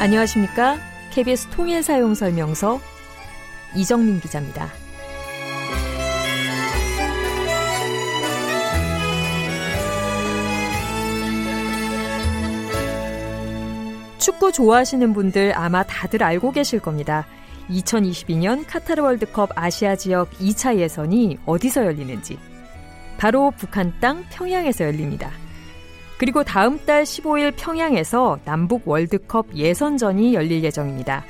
안녕하십니까? KBS 통일 사용 설명서 이정민 기자입니다. 축구 좋아하시는 분들 아마 다들 알고 계실 겁니다. 2022년 카타르 월드컵 아시아 지역 2차 예선이 어디서 열리는지. 바로 북한 땅 평양에서 열립니다. 그리고 다음 달 15일 평양에서 남북 월드컵 예선전이 열릴 예정입니다.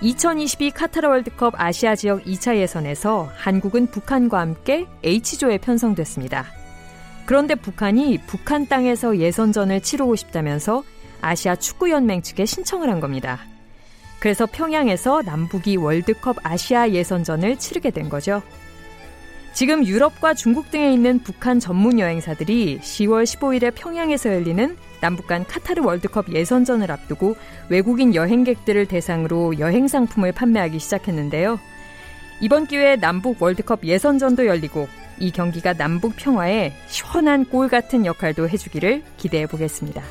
2022 카타르 월드컵 아시아 지역 2차 예선에서 한국은 북한과 함께 H조에 편성됐습니다. 그런데 북한이 북한 땅에서 예선전을 치르고 싶다면서 아시아 축구연맹 측에 신청을 한 겁니다. 그래서 평양에서 남북이 월드컵 아시아 예선전을 치르게 된 거죠. 지금 유럽과 중국 등에 있는 북한 전문 여행사들이 10월 15일에 평양에서 열리는 남북 간 카타르 월드컵 예선전을 앞두고 외국인 여행객들을 대상으로 여행 상품을 판매하기 시작했는데요. 이번 기회에 남북 월드컵 예선전도 열리고 이 경기가 남북 평화에 시원한 골 같은 역할도 해주기를 기대해 보겠습니다.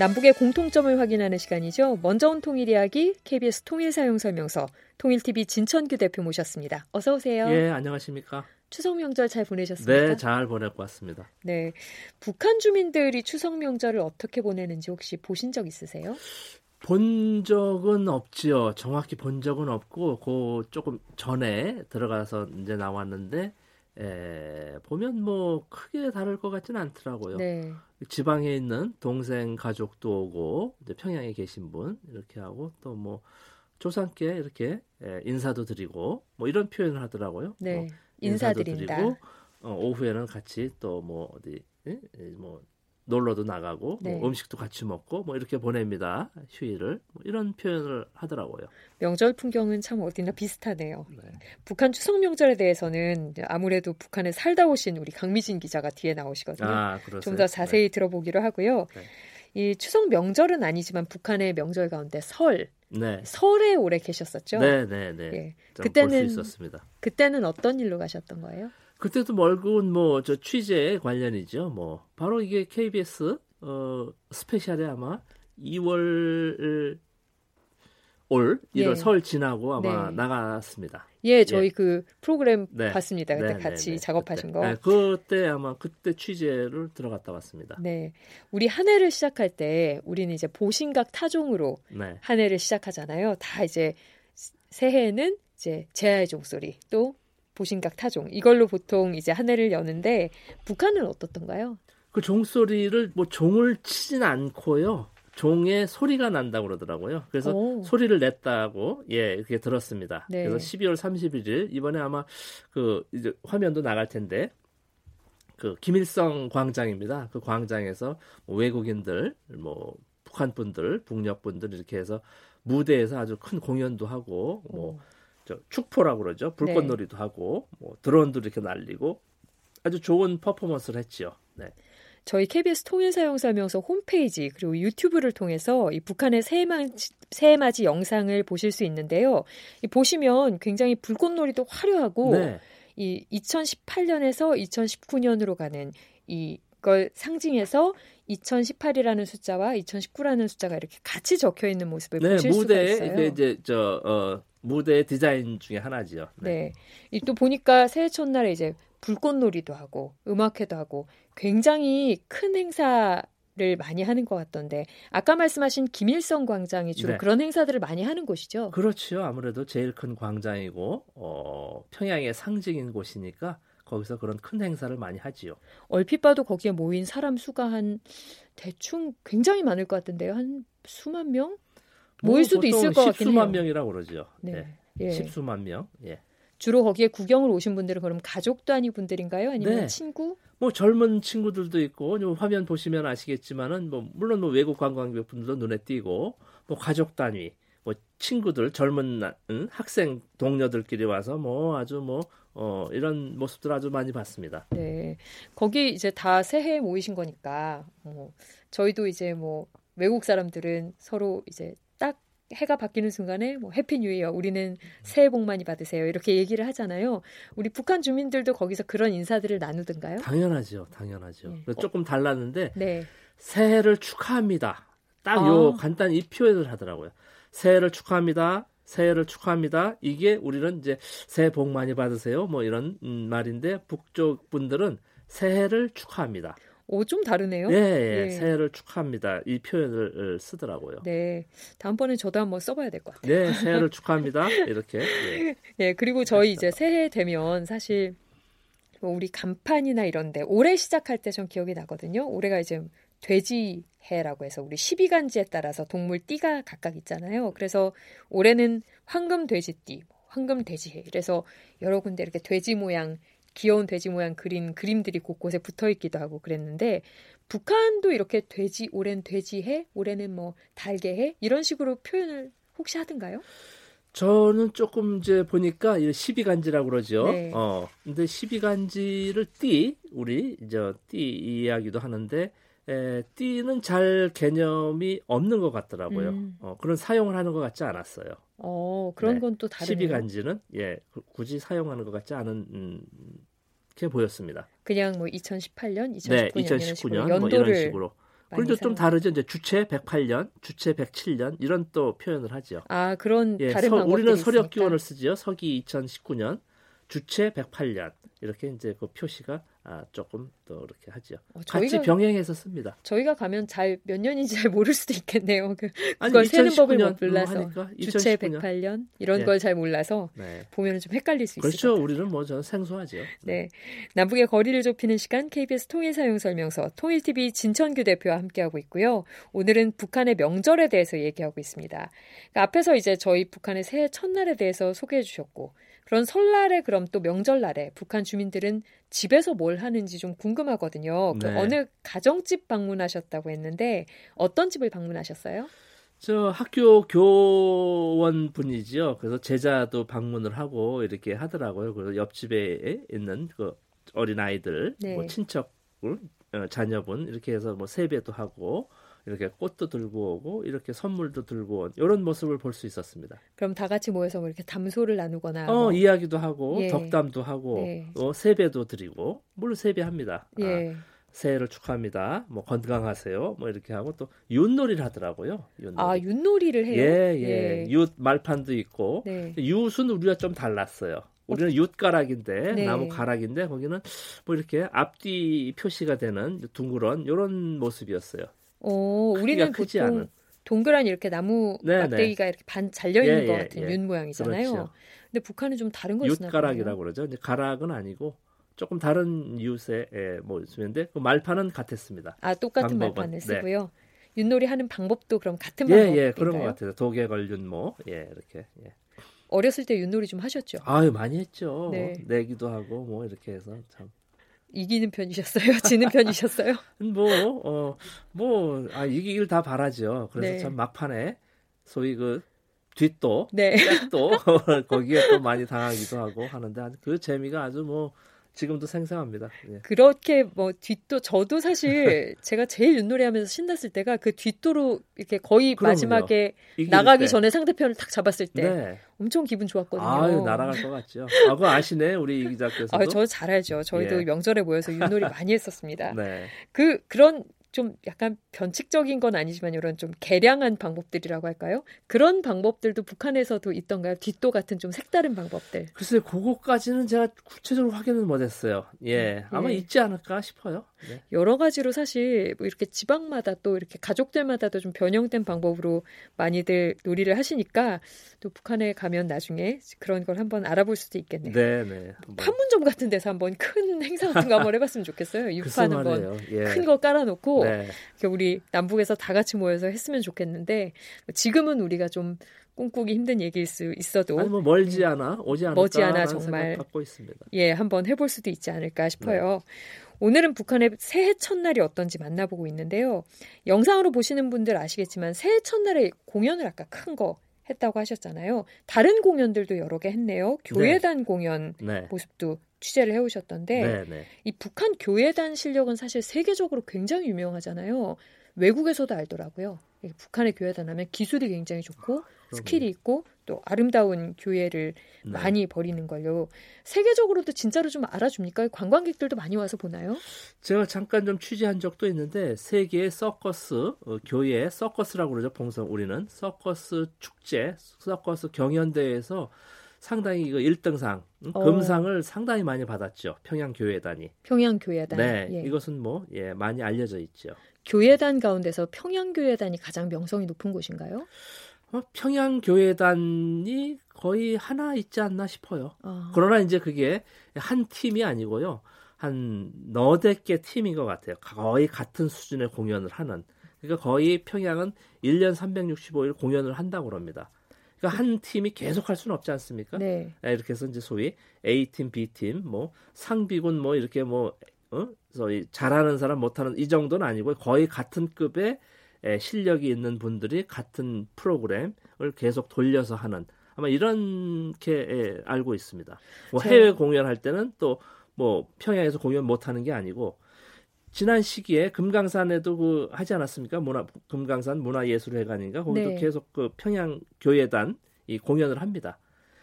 남북의 공통점을 확인하는 시간이죠. 먼저 온 통일 이야기 KBS 통일 사용 설명서 통일TV 진천규 대표 모셨습니다. 어서 오세요. 예, 안녕하십니까? 추석 명절 잘 보내셨습니까? 네, 잘 보내고 왔습니다. 네. 북한 주민들이 추석 명절을 어떻게 보내는지 혹시 보신 적 있으세요? 본 적은 없지요. 정확히 본 적은 없고 그 조금 전에 들어가서 이제 나왔는데 에, 보면 뭐 크게 다를 것 같지는 않더라고요. 네. 지방에 있는 동생 가족도 오고 이제 평양에 계신 분 이렇게 하고 또 뭐 조상께 이렇게 에, 인사도 드리고 뭐 이런 표현을 하더라고요. 네. 뭐 인사드린다. 드리고 어, 오후에는 같이 또 뭐 어디 에? 뭐 놀러도 나가고 뭐 네. 뭐 음식도 같이 먹고 뭐 이렇게 보냅니다. 휴일을 뭐 이런 표현을 하더라고요. 명절 풍경은 참 어디나 비슷하네요. 네. 북한 추석 명절에 대해서는 아무래도 북한에 살다 오신 우리 강미진 기자가 뒤에 나오시거든요. 아, 좀더 자세히 네. 들어보기로 하고요. 네. 이 추석 명절은 아니지만 북한의 명절 가운데 설, 네. 설에 오래 계셨었죠. 네, 네, 네. 예. 그때는 있었습니다. 그때는 어떤 일로 가셨던 거예요? 그때도 멀군 뭐저 취재 관련이죠. 뭐 바로 이게 KBS 어 스페셜에 아마 2월 올 1월 예. 설 지나고 아마 네. 나갔습니다. 예, 저희 예. 그 프로그램 네. 봤습니다. 그때 네, 네 같이 네, 작업하신 그때, 거. 그때 아마 그때 취재를 들어갔다 왔습니다. 네. 우리 한 해를 시작할 때 우리는 이제 보신각 타종으로 네. 한 해를 시작하잖아요. 다 이제 새해에는 이제 제아의 종소리 또 보신각 타종 이걸로 보통 이제 한 해를 여는데 북한은 어떻던가요? 그 종소리를 뭐 종을 치진 않고요. 종의 소리가 난다고 그러더라고요. 그래서 오. 소리를 냈다고 예 이렇게 들었습니다. 네. 그래서 12월 31일 이번에 아마 그 이제 화면도 나갈 텐데 그 김일성 광장입니다. 그 광장에서 뭐 외국인들 뭐 북한 분들, 북녘 분들 이렇게 해서 무대에서 아주 큰 공연도 하고 뭐 오. 저 축포라고 그러죠. 불꽃놀이도 네. 하고 뭐 드론도 이렇게 날리고 아주 좋은 퍼포먼스를 했지요. 네. 저희 KBS 통일사용설명서 홈페이지 그리고 유튜브를 통해서 이 북한의 새해맞이, 새해맞이 영상을 보실 수 있는데요. 이 보시면 굉장히 불꽃놀이도 화려하고 네. 이 2018년에서 2019년으로 가는 이걸 상징해서 2018이라는 숫자와 2019라는 숫자가 이렇게 같이 적혀 있는 모습을 네, 보실 무대에 수가 있어요. 그 이제 저 어, 무대 디자인 중에 하나지요. 네. 네. 또 보니까 새해 첫날에 이제 불꽃놀이도 하고 음악회도 하고 굉장히 큰 행사 를 많이 하는 것 같던데 아까 말씀하신 김일성 광장이 주로 네. 그런 행사들을 많이 하는 곳이죠. 그렇죠. 아무래도 제일 큰 광장이고 어, 평양의 상징인 곳이니까 거기서 그런 큰 행사를 많이 하지요. 얼핏 봐도 거기에 모인 사람 수가 한 대충 굉장히 많을 것 같은데요. 한 수만 명? 뭐 모일 수도 있을 것 같긴 해요. 십수만 명이라고 그러죠. 네. 네. 예. 십수만 명. 예. 주로 거기에 구경을 오신 분들은 그럼 가족도 아닌 분들인가요? 아니면 네. 친구? 뭐 젊은 친구들도 있고 화면 보시면 아시겠지만은 뭐 물론 뭐 외국 관광객 분들도 눈에 띄고 뭐 가족 단위 뭐 친구들 젊은 응? 학생 동료들끼리 와서 뭐 아주 뭐 어, 이런 모습들 아주 많이 봤습니다. 네. 거기 이제 다 새해에 모이신 거니까 뭐 저희도 이제 뭐 외국 사람들은 서로 이제 딱 해가 바뀌는 순간에 뭐 Happy New Year 우리는 새해 복 많이 받으세요 이렇게 얘기를 하잖아요. 우리 북한 주민들도 거기서 그런 인사들을 나누던가요? 당연하죠, 당연하죠. 네. 조금 달랐는데 네. 새해를 축하합니다. 딱요 아. 간단 이 표현을 하더라고요. 새해를 축하합니다. 새해를 축하합니다. 이게 우리는 이제 새해 복 많이 받으세요. 뭐 이런 음, 말인데 북쪽 분들은 새해를 축하합니다. 오, 좀 다르네요. 네, 예, 네, 새해를 축하합니다. 이 표현을 쓰더라고요. 네. 다음번에 저도 한번 써봐야 될 것 같아요. 네, 새해를 축하합니다. 이렇게. 예. 네, 그리고 저희 이제 새해 되면 사실 뭐 우리 간판이나 이런데 올해 시작할 때 전 기억이 나거든요. 올해가 이제 돼지 해라고 해서 우리 12간지에 따라서 동물 띠가 각각 있잖아요. 그래서 올해는 황금 돼지띠, 황금 돼지해. 그래서 여러 군데 이렇게 돼지 모양 귀여운 돼지 모양 그린 그림들이 곳곳에 붙어 있기도 하고 그랬는데 북한도 이렇게 돼지 올해는 돼지해, 올해는 뭐 달개해 이런 식으로 표현을 혹시 하던가요? 저는 조금 이제 보니까 12간지라고 그러죠. 네. 어. 근데 12간지를 띠 우리 이제 띠 이야기도 하는데 에, 띠는 잘 개념이 없는 것 같더라고요. 음. 어, 그런 사용을 하는 것 같지 않았어요. 어, 그런 네. 건또 다르네요. 12간지는 예, 굳이 사용하는 것 같지 않은 음, 게 보였습니다. 그냥 뭐 2018년, 2019년, 네, 2019년 뭐 이런 식으로. 그리고 좀 다르죠. 이제 주체 108년, 주체 107년 이런 또 표현을 하죠. 아 그런 예, 다른 서, 우리는 서력 기원을 쓰지요. 서기 2019년, 주체 108년 이렇게 이제 그 표시가 아, 조금 더 이렇게 하죠. 어, 저희가, 같이 병행해서 씁니다. 저희가 가면 잘 몇 년인지 잘 모를 수도 있겠네요. 그, 그걸 세는 법을 못 몰라서 주체 108년 이런 네. 걸잘 몰라서 네. 보면 좀 헷갈릴 수 그렇죠. 있어요. 그렇죠. 우리는 뭐저 생소하죠. 네. 남북의 거리를 좁히는 시간 KBS 통일 사용 설명서 통일 TV 진천규 대표와 함께하고 있고요. 오늘은 북한의 명절에 대해서 얘기하고 있습니다. 그러니까 앞에서 이제 저희 북한의 새해 첫날에 대해서 소개해 주셨고 그런 설날에 그럼 또 명절날에 북한 주민들은 집에서 뭘 하는지 좀 궁금 하거든요. 그 네. 그 어느 가정집 방문하셨다고 했는데 어떤 집을 방문하셨어요? 저 학교 교원 분이지요. 그래서 제자도 방문을 하고 이렇게 하더라고요. 그래서 옆집에 있는 그 어린 아이들, 네. 뭐 친척, 어, 자녀분 이렇게 해서 뭐 세배도 하고 이렇게 꽃도 들고 오고 이렇게 선물도 들고 온 이런 모습을 볼 수 있었습니다. 그럼 다 같이 모여서 뭐 이렇게 담소를 나누거나 어 뭐. 이야기도 하고 예. 덕담도 하고 네. 어, 세배도 드리고 물론 세배합니다. 예. 아, 새해를 축하합니다. 뭐 건강하세요. 뭐 이렇게 하고 또 윷놀이를 하더라고요. 윷놀이. 아 윷놀이를 해요? 예, 예. 예. 윷 말판도 있고 네. 윷은 우리가 좀 달랐어요. 우리는 윷가락인데 네. 나무 가락인데 거기는 뭐 이렇게 앞뒤 표시가 되는 둥그런 이런 모습이었어요. 오, 우리는 보통 않은. 동그란 이렇게 나무 네, 막대기가 네. 이렇게 반 잘려 있는 예, 것 예, 같은 예, 윤 모양이잖아요. 그렇죠. 근데 북한은 좀 다른 걸 쓰나 윷가락이라고 그러죠. 근데 가락은 아니고 조금 다른 이웃의 예, 뭐 쓰는데 그 말판은 같았습니다. 아 똑같은 방법은. 말판을 네. 쓰고요. 네. 윷놀이 하는 방법도 그럼 같은 방법? 예, 예, 그런 것 같아요. 도개 걸윷모, 예, 이렇게. 예. 어렸을 때 윷놀이 좀 하셨죠? 아유 많이 했죠. 네. 내기도 하고 뭐 이렇게 해서 참. 이기는 편이셨어요? 지는 편이셨어요? 뭐, 어, 뭐, 아, 이기길 다 바라죠. 그래서 네. 참 막판에 소위 그 뒷도, 네. 백도 거기에 또 많이 당하기도 하고 하는데 그 재미가 아주 뭐 지금도 생생합니다. 예. 그렇게 뭐 뒷도 저도 사실 제가 제일 윷놀이 하면서 신났을 때가 그 뒷도로 이렇게 거의 그럼요. 마지막에 나가기 때. 전에 상대편을 탁 잡았을 때 네. 엄청 기분 좋았거든요. 아유 날아갈 것 같죠. 아, 그거 아시네 우리 이 기자께서. 아, 저 잘 알죠. 저희도 예. 명절에 모여서 윷놀이 많이 했었습니다. 네. 그 그런 좀 약간 변칙적인 건 아니지만 이런 좀 개량한 방법들이라고 할까요? 그런 방법들도 북한에서도 있던가요? 뒷도 같은 좀 색다른 방법들. 글쎄, 그거까지는 제가 구체적으로 확인은 못했어요. 예, 아마 예. 있지 않을까 싶어요. 네. 여러 가지로 사실 뭐 이렇게 지방마다 또 이렇게 가족들마다도 좀 변형된 방법으로 많이들 놀이를 하시니까 또 북한에 가면 나중에 그런 걸 한번 알아볼 수도 있겠네요. 네, 네. 판문점 같은 데서 한번 큰 행사 같은 거 한번 해봤으면 좋겠어요. 육판 한번 예. 큰거 깔아놓고 네. 우리 남북에서 다 같이 모여서 했으면 좋겠는데 지금은 우리가 좀 꿈꾸기 힘든 얘기일 수 있어도 아니 뭐 멀지 않아 오지 않을까 머지 않아 정말 갖고 있습니다. 예, 한번 해볼 수도 있지 않을까 싶어요. 네. 오늘은 북한의 새해 첫날이 어떤지 만나보고 있는데요. 영상으로 보시는 분들 아시겠지만 새해 첫날에 공연을 아까 큰 거 했다고 하셨잖아요. 다른 공연들도 여러 개 했네요. 교예단 네. 공연 네. 모습도 취재를 해오셨던데 네네. 네. 이 북한 교예단 실력은 사실 세계적으로 굉장히 유명하잖아요. 외국에서도 알더라고요. 북한의 교예단 하면 기술이 굉장히 좋고 스킬이 있고 또 아름다운 교예를 네. 많이 벌이는 걸요. 세계적으로도 진짜로 좀 알아줍니까? 관광객들도 많이 와서 보나요? 제가 잠깐 좀 취재한 적도 있는데 세계 서커스 어, 교회 서커스라고 그러죠. 봉성 우리는 서커스 축제, 서커스 경연대회에서 상당히 그 1등상, 어. 금상을 상당히 많이 받았죠. 평양 교회단이. 평양 교회단. 네, 예. 이것은 뭐 예, 많이 알려져 있죠. 교회단 가운데서 평양 교회단이 가장 명성이 높은 곳인가요? 어, 평양 교회단이 거의 하나 있지 않나 싶어요. 어. 그러나 이제 그게 한 팀이 아니고요. 한 너댓 개 팀인 것 같아요. 거의 같은 수준의 공연을 하는. 그러니까 거의 평양은 1년 365일 공연을 한다고 그럽니다. 그러니까 한 팀이 계속 할 수는 없지 않습니까? 네. 네 이렇게 해서 이제 소위 A팀, B팀, 뭐 상비군 뭐 이렇게 뭐 어? 소위 잘하는 사람 못하는 이 정도는 아니고 거의 같은 급의 실력이 있는 분들이 같은 프로그램을 계속 돌려서 하는 아마 이렇게 알고 있습니다. 뭐 해외 공연할 때는 또 뭐 평양에서 공연 못 하는 게 아니고 지난 시기에 금강산에도 그 하지 않았습니까? 문화 금강산 문화예술회관인가 거기도 네. 계속 그 평양 교회단 이 공연을 합니다.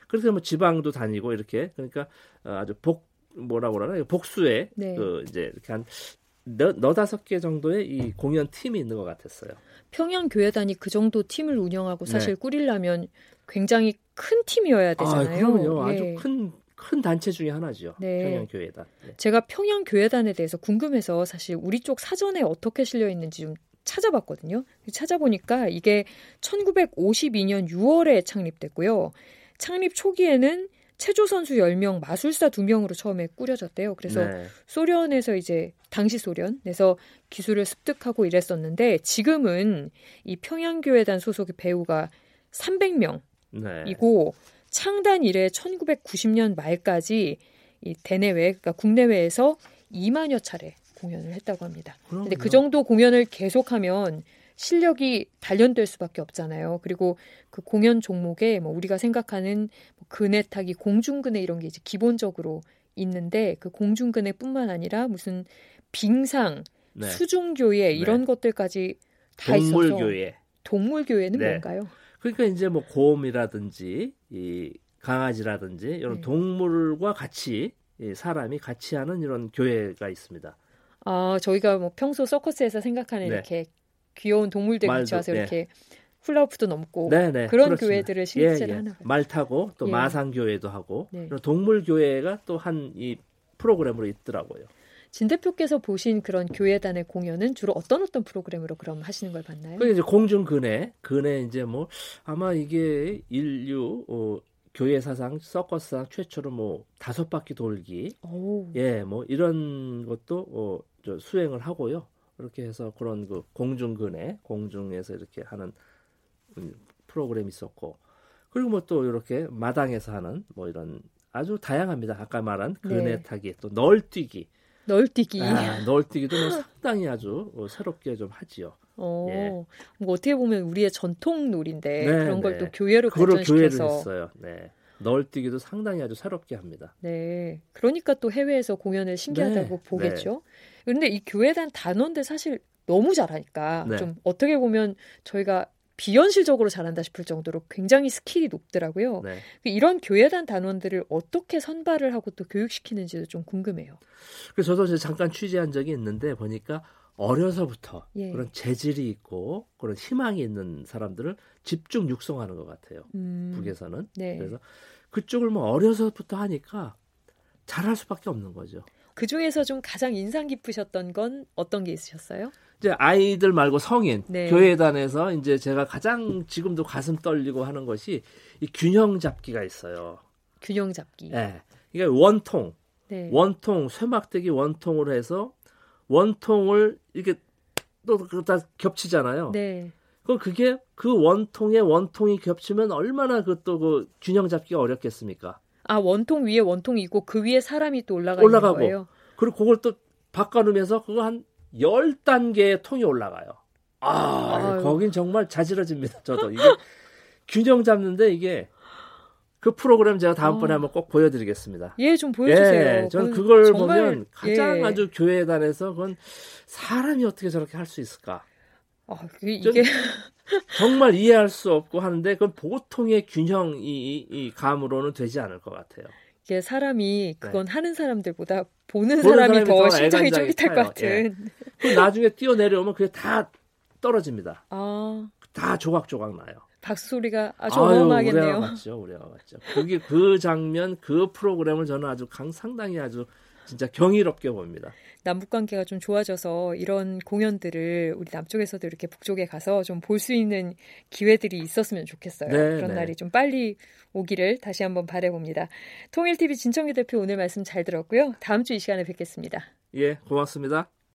그래서 뭐 지방도 다니고 이렇게 그러니까 아주 복 뭐라고 그러나 복수의 네. 그 이제 이렇게 한 너, 너다섯 개 정도의 이 공연 팀이 있는 것 같았어요. 평양 교회단이 그 정도 팀을 운영하고 사실 네. 꾸리려면 굉장히 큰 팀이어야 아, 되잖아요. 아, 그럼요. 예. 아주 큰, 큰 단체 중에 하나죠. 네. 평양 교회단. 네. 제가 평양 교회단에 대해서 궁금해서 사실 우리 쪽 사전에 어떻게 실려 있는지 좀 찾아봤거든요. 찾아보니까 이게 1952년 6월에 창립됐고요. 창립 초기에는 체조 선수 10명, 마술사 2명으로 처음에 꾸려졌대요. 그래서 네. 소련에서 이제 당시 소련에서 기술을 습득하고 이랬었는데 지금은 이 평양교회단 소속의 배우가 300명이고 네. 창단 이래 1990년 말까지 이 대내외, 그러니까 국내외에서 2만여 차례 공연을 했다고 합니다. 근데 그 정도 공연을 계속하면 실력이 단련될 수밖에 없잖아요. 그리고 그 공연 종목에 뭐 우리가 생각하는 뭐 그네 타기, 공중그네 이런 게 이제 기본적으로 있는데 그 공중그네뿐만 아니라 무슨 빙상, 네. 수중교회 이런 네. 것들까지 다 동물교회. 있어서 동물교회는 네. 뭔가요? 그러니까 이제 뭐 곰이라든지 이 강아지라든지 이런 네. 동물과 같이 이 사람이 같이 하는 이런 교회가 있습니다. 아, 저희가 뭐 평소 서커스에서 생각하는 네. 이렇게 귀여운 동물들 붙여서 네. 이렇게 훌라후프도 넘고 네네, 네, 그런 그렇습니다. 교회들을 실제로 예, 예. 하나 봐요. 말 타고 또 예. 마상 교회도 하고 네. 동물 교회가 또 한 이 프로그램으로 있더라고요. 진 대표께서 보신 그런 교회단의 공연은 주로 어떤 어떤 프로그램으로 그럼 하시는 걸 봤나요? 그 이제 공중 근해, 근해 이제 뭐 아마 이게 인류 어, 교회 사상 서커스상 최초로 뭐 다섯 바퀴 돌기, 예, 뭐 이런 것도 어, 저 수행을 하고요. 그렇게 해서 그런 그 공중근해 공중에서 이렇게 하는 프로그램이 있었고 그리고 뭐 또 이렇게 마당에서 하는 뭐 이런 아주 다양합니다. 아까 말한 근해 네. 타기 또 널뛰기 널뛰기 아, 널뛰기도 뭐 상당히 아주 어, 새롭게 좀 하지요. 어, 예. 뭐 어떻게 보면 우리의 전통 놀인데 네, 그런 걸또 네. 교회로 발전시켜서 교회를. 네. 널뛰기도 상당히 아주 새롭게 합니다. 네. 그러니까 또 해외에서 공연을 신기하다고 네. 보겠죠. 네. 그런데 이 교회단 단원들 사실 너무 잘하니까 네. 좀 어떻게 보면 저희가 비현실적으로 잘한다 싶을 정도로 굉장히 스킬이 높더라고요. 네. 이런 교예단 단원들을 어떻게 선발을 하고 또 교육시키는지도 좀 궁금해요. 그래서 저도 이제 잠깐 취재한 적이 있는데 보니까 어려서부터 예. 그런 재질이 있고 그런 희망이 있는 사람들을 집중 육성하는 것 같아요. 음. 북에서는. 네. 그래서 그쪽을 뭐 어려서부터 하니까 잘할 수밖에 없는 거죠. 그 중에서 좀 가장 인상 깊으셨던 건 어떤 게 있으셨어요? 이제 아이들 말고 성인 네. 교회단에서 이제 제가 가장 지금도 가슴 떨리고 하는 것이 이 균형 잡기가 있어요. 균형 잡기. 네. 이게 원통, 네. 원통 쇠막대기 원통으로 해서 원통을 이렇게 또 다 겹치잖아요. 네. 그 그게 그 원통에 원통이 겹치면 얼마나 그 또그 그 균형 잡기가 어렵겠습니까? 아 원통 위에 원통이 있고 그 위에 사람이 또 올라가 올라가고 거예요? 그리고 그걸 또 바꿔놓으면서 그거 한 열 단계의 통이 올라가요. 아, 아유. 거긴 정말 자지러집니다. 저도 이게 균형 잡는데 이게 그 프로그램 제가 다음번에 어. 한번 꼭 보여드리겠습니다. 예, 좀 보여주세요. 예, 저는 그걸 정말, 보면 가장 예. 아주 교회단에서 그건 사람이 어떻게 저렇게 할 수 있을까? 아, 이게 정말 이해할 수 없고 하는데 그건 보통의 균형 이, 이 감으로는 되지 않을 것 같아요. 이게 사람이 그건 네. 하는 사람들보다 보는, 보는 사람이, 사람이, 더 심장이 쫄깃할 것 같은. 예. 그 나중에 뛰어 내려오면 그게 다 떨어집니다. 아. 다 조각조각 나요. 박수 소리가 아주 어마어마하겠네요. 우리가 맞죠, 우리가 맞죠. 그게 그 장면, 그 프로그램을 저는 아주 강 상당히 아주 진짜 경이롭게 봅니다. 남북 관계가 좀 좋아져서 이런 공연들을 우리 남쪽에서도 이렇게 북쪽에 가서 좀 볼 수 있는 기회들이 있었으면 좋겠어요. 네, 그런 네. 날이 좀 빨리 오기를 다시 한번 바래 봅니다. 통일TV 진청규 대표 오늘 말씀 잘 들었고요. 다음 주 이 시간에 뵙겠습니다. 예, 고맙습니다.